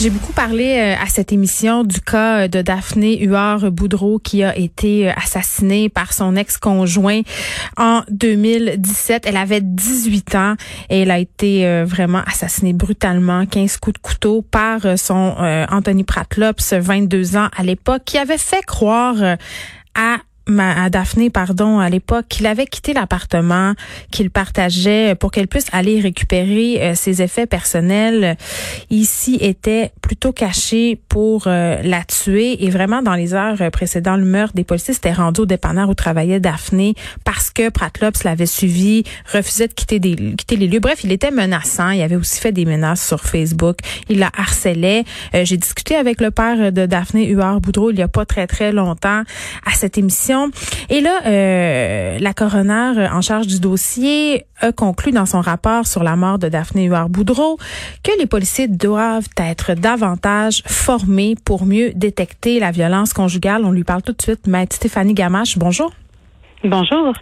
J'ai beaucoup parlé euh, à cette émission du cas euh, de Daphné Huard-Boudreau qui a été euh, assassinée par son ex-conjoint en 2017. Elle avait 18 ans et elle a été vraiment assassinée brutalement, 15 coups de couteau par son Anthony Pratlops, 22 ans à l'époque, qui avait fait croire à à Daphné, pardon, à l'époque, qu'il avait quitté l'appartement qu'il partageait pour qu'elle puisse aller récupérer euh, ses effets personnels. Ici était plutôt caché pour euh, la tuer et vraiment dans les heures précédant le meurtre, des policiers s'étaient rendus au dépanneur où travaillait Daphné parce que Pratlops l'avait suivi, refusait de quitter, quitter les lieux. Bref, il était menaçant. Il avait aussi fait des menaces sur Facebook. Il la harcelait. Euh, j'ai discuté avec le père de Daphné Huard-Boudreau il y a pas très très longtemps à cette émission et là, euh, la coroner en charge du dossier a conclu dans son rapport sur la mort de Daphné Huard-Boudreau que les policiers doivent être davantage formés pour mieux détecter la violence conjugale. On lui parle tout de suite. Maître Stéphanie Gamache, bonjour. Bonjour.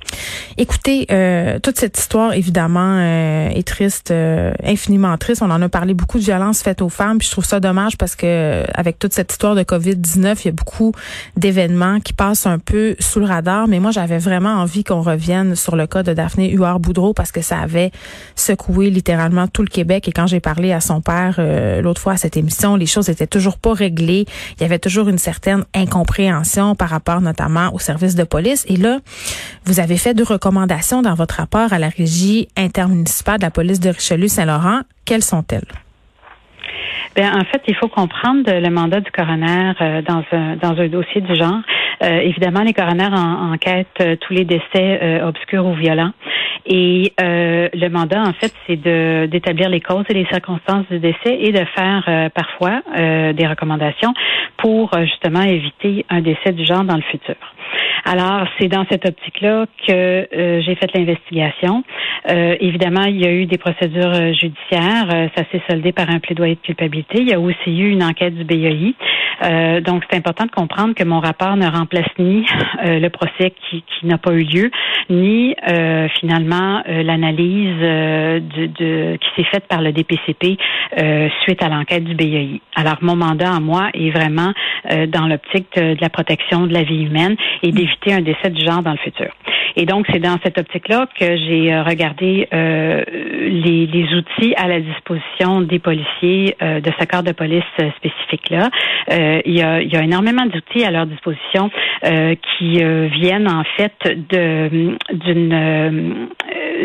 Écoutez, euh, toute cette histoire, évidemment, euh, est triste, euh, infiniment triste. On en a parlé beaucoup de violences faites aux femmes. Puis je trouve ça dommage parce que avec toute cette histoire de COVID-19, il y a beaucoup d'événements qui passent un peu sous le radar. Mais moi, j'avais vraiment envie qu'on revienne sur le cas de Daphné Huard-Boudreau parce que ça avait secoué littéralement tout le Québec. Et quand j'ai parlé à son père l'autre fois à cette émission, les choses étaient toujours pas réglées. Il y avait toujours une certaine incompréhension par rapport notamment aux services de police. Et là, vous avez fait deux recommandations dans votre rapport à la régie intermunicipale de la police de Richelieu-Saint-Laurent. Quelles sont-elles? Bien, en fait, il faut comprendre le mandat du coroner euh, dans, un, dossier du genre. Euh, évidemment, les coroners en, enquêtent euh, tous les décès obscurs ou violents. Et le mandat, en fait, c'est d'établir les causes et les circonstances du décès et de faire parfois des recommandations pour justement éviter un décès du genre dans le futur. Alors, c'est dans cette optique-là que euh, j'ai fait l'investigation. Euh, évidemment, il y a eu des procédures euh, judiciaires. ça s'est soldé par un plaidoyer de culpabilité. Il y a aussi eu une enquête du BII. donc, c'est important de comprendre que mon rapport ne remplace ni le procès qui, qui n'a pas eu lieu, ni finalement l'analyse de, de, qui s'est faite par le DPCP suite à l'enquête du BII. Alors, mon mandat à moi est vraiment dans l'optique de, de, la protection de la vie humaine et d'éviter un décès du genre dans le futur. Et donc, c'est dans cette optique-là que j'ai euh, regardé euh, les, les, outils à la disposition des policiers euh, de ce corps de police spécifique-là. il, y a, il y a énormément d'outils à leur disposition qui viennent en fait de d'une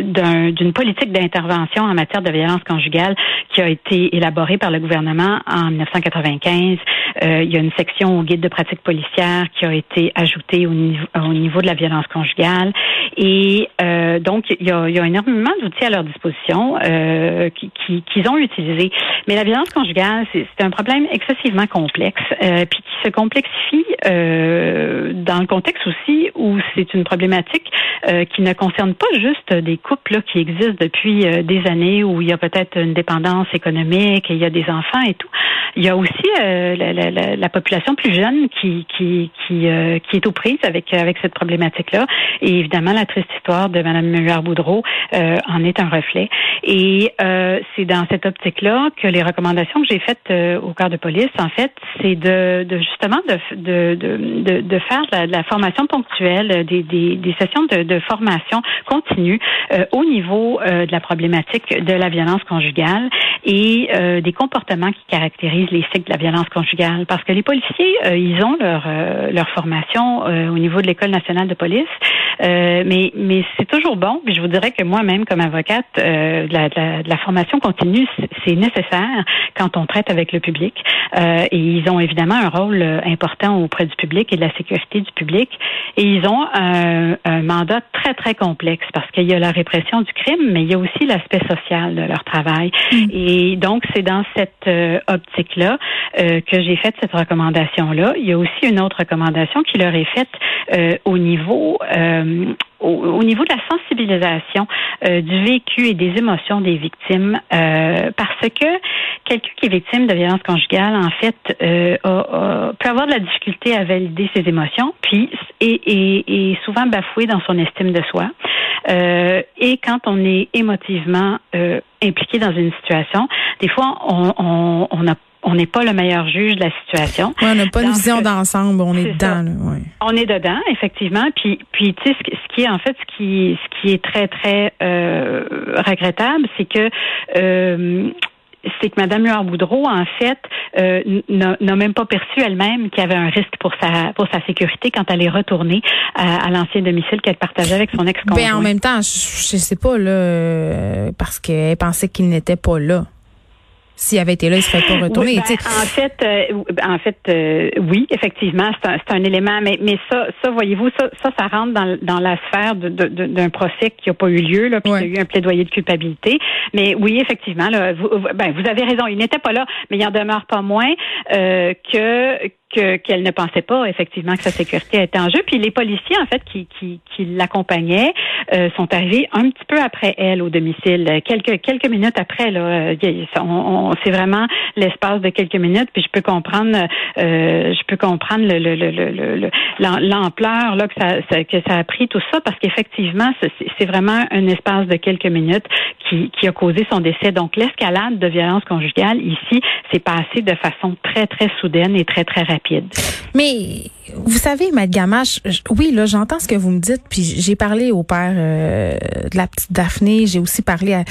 d'une politique d'intervention en matière de violence conjugale qui a été élaborée par le gouvernement en 1995. Euh, il y a une section au guide de pratique policière qui a été ajoutée au niveau, au niveau de la violence conjugale. Et euh, donc, il y, a, y, a, énormément d'outils à leur disposition euh, qu'ils qui, ont utilisés. Mais la violence conjugale, c'est un problème excessivement complexe, euh, puis qui se complexifie euh, dans le contexte aussi où c'est une problématique euh, qui ne concerne pas juste des couples là, qui existent depuis euh, des années où il y a peut-être une dépendance économique et il y a des enfants et tout. Il y a aussi euh, la, la, la, population plus jeune qui qui qui, qui est aux prises avec avec cette problématique-là. Et évidemment, la triste histoire de Mme Muller-Boudreau en est un reflet. Et c'est dans cette optique-là que les recommandations que j'ai faites au corps de police, en fait, c'est de, de, justement de, de, de, de faire la, la formation ponctuelle, des, des, des sessions de, de formation continue euh, au niveau euh, de la problématique de la violence conjugale et euh, des comportements qui caractérisent les cycles de la violence conjugale. Parce que les policiers, ils ont leur, leur formation au niveau de l'École nationale de police, mais mais c'est toujours bon. Puis je vous dirais que moi-même, comme avocate, de la, de, la, formation continue, c'est nécessaire quand on traite avec le public. et ils ont évidemment un rôle important auprès du public et de la sécurité du public. Et ils ont un, un mandat très très complexe parce qu'il y a la répression du crime, mais il y a aussi l'aspect social de leur travail. Mm. Et donc c'est dans cette optique-là que j'ai fait cette recommandation-là. Il y a aussi une autre recommandation qui leur est faite euh, au niveau euh, au, niveau de la sensibilisation euh, du vécu et des émotions des victimes, parce que quelqu'un qui est victime de violence conjugale, en fait, peut avoir de la difficulté à valider ses émotions, puis et, souvent bafoué dans son estime de soi. et quand on est émotivement impliqué dans une situation, des fois, on, on, on a on n'est pas le meilleur juge de la situation. on n'a pas une vision d'ensemble, on est, dedans. On est dedans, effectivement. Puis, puis tu sais, qui en fait, ce qui, ce qui est très très euh, regrettable, c'est que euh, c'est que Mme Huard-Boudreau, en fait, euh, n'a même pas perçu elle-même qu'il y avait un risque pour sa pour sa sécurité quand elle est retournée à, l'ancien domicile qu'elle partageait avec son ex-conjoint. Ben en même temps, je, je sais pas là, parce qu'elle pensait qu'il n'était pas là. S'il avait été là, il serait pas retourné. Ben, en fait, euh, en fait, euh, oui, effectivement, c'est un, un, élément, mais, mais ça, ça, voyez-vous, ça, ça, ça rentre dans, dans la sphère d'un procès qui n'a pas eu lieu, là, puis il y a eu un plaidoyer de culpabilité. Mais oui, effectivement, là, vous, ben, vous avez raison, il n'était pas là, mais il en demeure pas moins euh, que qu'elle ne pensait pas effectivement que sa sécurité était en jeu. Puis les policiers, en fait, qui, qui, qui l'accompagnaient, euh, sont arrivés un petit peu après elle au domicile, quelques quelques minutes après. Là, c'est vraiment l'espace de quelques minutes. Puis je peux comprendre, euh, je peux comprendre le, le, le, l'ampleur là que ça, que ça a pris tout ça, parce qu'effectivement, c'est vraiment un espace de quelques minutes qui, qui a causé son décès. Donc l'escalade de violence conjugale ici, s'est passé de façon très très soudaine et très très rapide. Mais vous savez, Maître Gamache, oui, là, j'entends ce que vous me dites, puis j'ai parlé au père euh, de la petite Daphné, j'ai aussi parlé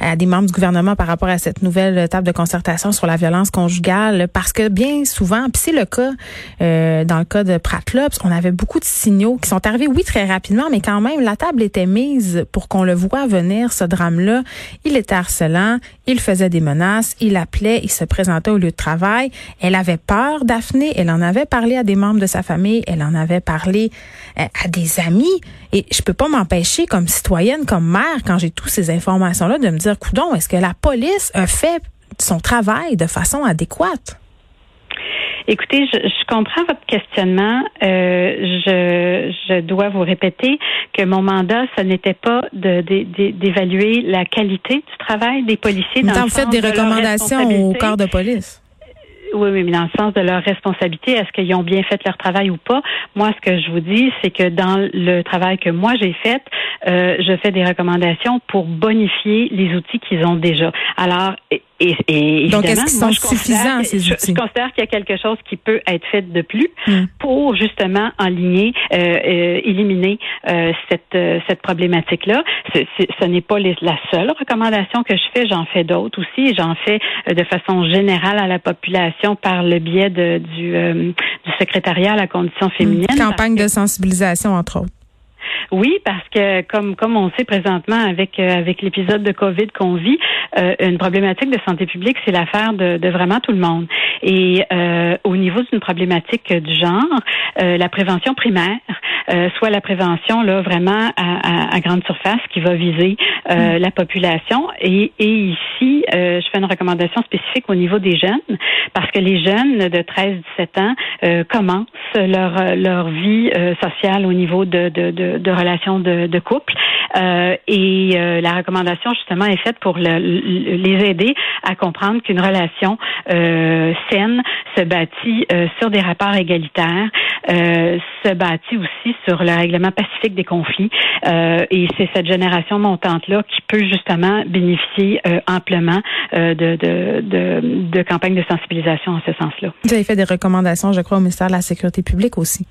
à, des membres du gouvernement par rapport à cette nouvelle table de concertation sur la violence conjugale, parce que bien souvent, puis c'est le cas euh, dans le cas de Pratlops, on avait beaucoup de signaux qui sont arrivés, oui, très rapidement, mais quand même, la table était mise pour qu'on le voit venir, ce drame-là. Il était harcelant, il faisait des menaces, il appelait, il se présentait au lieu de travail. Elle avait peur, Daphné, elle en avait parlé à des membres de sa famille, elle en avait parlé euh, à des amis. Et je peux pas m'empêcher, comme citoyenne, comme mère, quand j'ai toutes ces informations-là, de me dire, coudon, est-ce que la police a fait son travail de façon adéquate? Écoutez, je, comprends votre questionnement. Euh, je, je, dois vous répéter que mon mandat, ce n'était pas d'évaluer la qualité du travail des policiers. Dans vous faites des recommandations au corps de police. Oui, oui, mais dans le sens de leur responsabilité, est-ce qu'ils ont bien fait leur travail ou pas? Moi, ce que je vous dis, c'est que dans le travail que moi j'ai fait, euh, je fais des recommandations pour bonifier les outils qu'ils ont déjà. Alors, et, Donc, est-ce qu'ils sont suffisants, ces outils? Je, considère qu'il y a quelque chose qui peut être fait de plus hmm. pour justement enligner, euh, euh, éliminer euh, cette, euh, cette problématique-là. Ce n'est pas la seule recommandation que je fais, j'en fais d'autres aussi. J'en fais de façon générale à la population par le biais de, du, du secrétariat à la condition hmm. féminine. campagne de sensibilisation, entre autres. Oui, parce que comme comme on sait présentement avec euh, avec l'épisode de Covid qu'on vit, euh, une problématique de santé publique, c'est l'affaire de, de, vraiment tout le monde. Et euh, au niveau d'une problématique du genre, la prévention primaire, soit la prévention là vraiment à, à, grande surface qui va viser mm. la population. Et, et ici, je fais une recommandation spécifique au niveau des jeunes, parce que les jeunes de 13-17 ans commencent leur leur vie sociale au niveau de, de, de de relations de, couple. Euh, et euh, la recommandation justement est faite pour les aider à comprendre qu'une relation euh, saine se bâtit sur des rapports égalitaires, se bâtit aussi sur le règlement pacifique des conflits. et c'est cette génération montante là qui peut justement bénéficier amplement de, de, de, de campagnes de sensibilisation en ce sens-là. Vous avez fait des recommandations, je crois, au ministère de la Sécurité publique aussi.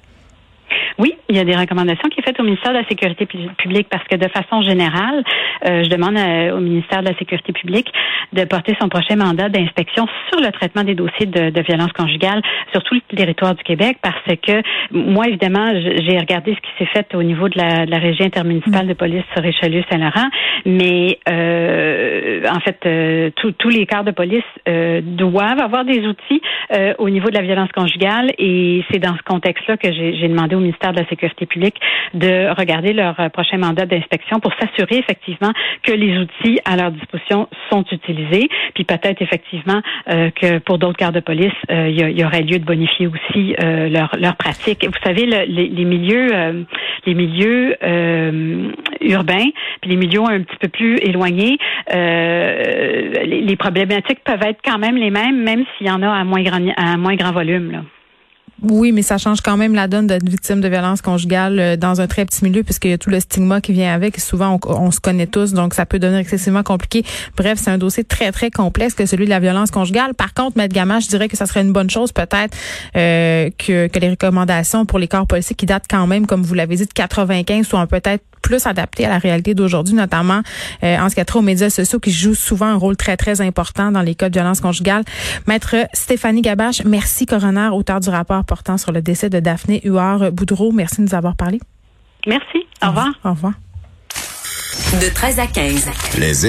Oui, il y a des recommandations qui qui est faite au ministère de la Sécurité publique parce que de façon générale, euh, je demande au ministère de la Sécurité publique de porter son prochain mandat d'inspection sur le traitement des dossiers de, de violence conjugale sur tout le territoire du Québec parce que moi, évidemment, j'ai regardé ce qui s'est fait au niveau de la, de la régie intermunicipale de police sur Richelieu-Saint-Laurent, mais euh, en fait, euh, tous les corps de police euh, doivent avoir des outils euh, au niveau de la violence conjugale et c'est dans ce contexte-là que j'ai demandé au ministère de la Sécurité publique de regarder leur prochain mandat d'inspection pour s'assurer effectivement que les outils à leur disposition sont utilisés, puis peut-être effectivement que pour d'autres corps de police, il y, aurait lieu de bonifier aussi leur, leur pratique. Vous savez, les, milieux, les milieux urbains, puis les milieux un petit peu plus éloignés, les, les problématiques peuvent être quand même les mêmes, même s'il y en a à moins grand, à moins grand volume. Là. Oui, mais ça change quand même la donne d'être victime de violence conjugale euh, dans un très petit milieu puisqu'il y a tout le stigma qui vient avec. Souvent, on, se connaît tous, donc ça peut devenir excessivement compliqué. Bref, c'est un dossier très, très complexe que celui de la violence conjugale. Par contre, Maître Gama, je dirais que ça serait une bonne chose peut-être euh, que, que les recommandations pour les corps policiers qui datent quand même, comme vous l'avez dit, de 95 soient peut-être plus adapté à la réalité d'aujourd'hui, notamment euh, en ce qui a trait aux médias sociaux qui jouent souvent un rôle très, très important dans les cas de violence conjugale. Maître Stéphanie Gabache, merci, coroner, auteur du rapport portant sur le décès de Daphné Huard-Boudreau. Merci de nous avoir parlé. Merci. Au revoir. Au revoir. De 13 à 15. Les